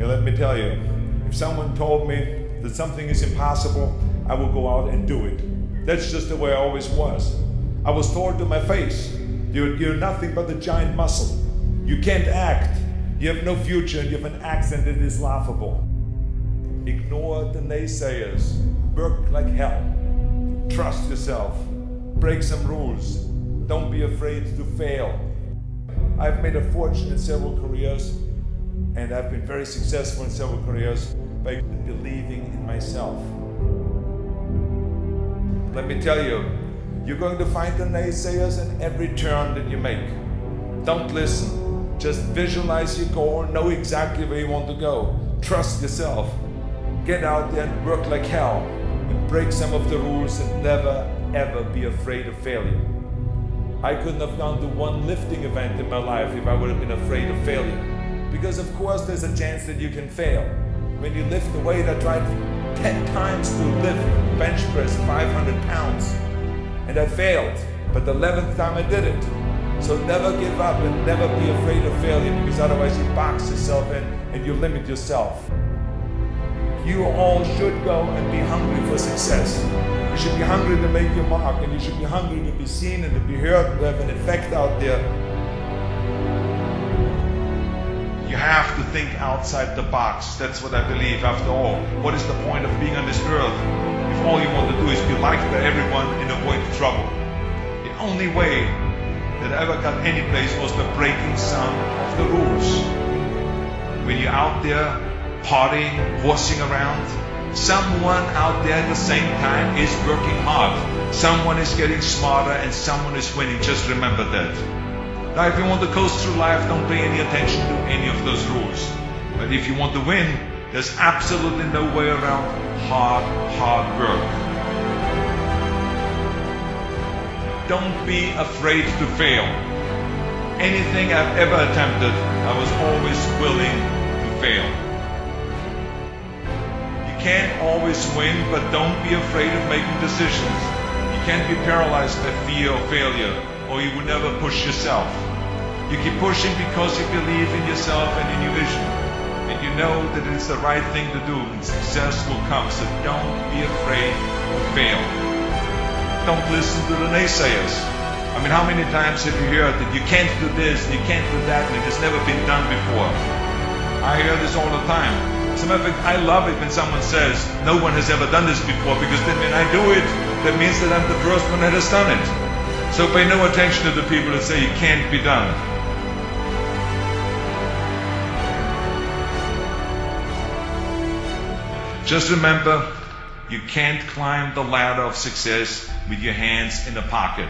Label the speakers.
Speaker 1: And let me tell you, if someone told me that something is impossible, I would go out and do it. That's just the way I always was. I was told to my face, you're, you're nothing but a giant muscle. You can't act. You have no future and you have an accent that is laughable. Ignore the naysayers. Work like hell. Trust yourself. Break some rules. Don't be afraid to fail. I've made a fortune in several careers and I've been very successful in several careers by believing in myself. Let me tell you, you're going to find the naysayers in every turn that you make. Don't listen. Just visualize your goal, know exactly where you want to go. Trust yourself. Get out there and work like hell and break some of the rules and never ever be afraid of failure. I couldn't have gone to one lifting event in my life if I would have been afraid of failure. Because of course there's a chance that you can fail. When you lift the weight, I tried 10 times to lift bench press 500 pounds and I failed. But the 11th time I did it. So never give up and never be afraid of failure because otherwise you box yourself in and you limit yourself. You all should go and be hungry for success. You should be hungry to make your mark and you should be hungry to be seen and to be heard and to have an effect out there have to think outside the box. That's what I believe. After all, what is the point of being on this earth if all you want to do is be liked by everyone and avoid trouble? The only way that I ever got any place was by breaking some of the rules. When you're out there partying, horsing around, someone out there at the same time is working hard. Someone is getting smarter and someone is winning. Just remember that. Now, if you want to coast through life, don't pay any attention to any of those rules. But if you want to win, there's absolutely no way around hard, hard work. Don't be afraid to fail. Anything I've ever attempted, I was always willing to fail. You can't always win, but don't be afraid of making decisions. You can't be paralyzed by fear of failure or you will never push yourself. You keep pushing because you believe in yourself and in your vision. And you know that it's the right thing to do and success will come. So don't be afraid to fail. Don't listen to the naysayers. I mean, how many times have you heard that you can't do this and you can't do that and it has never been done before? I hear this all the time. As a matter of fact, I love it when someone says, no one has ever done this before because then when I do it, that means that I'm the first one that has done it. So pay no attention to the people that say it can't be done. Just remember, you can't climb the ladder of success with your hands in the pocket.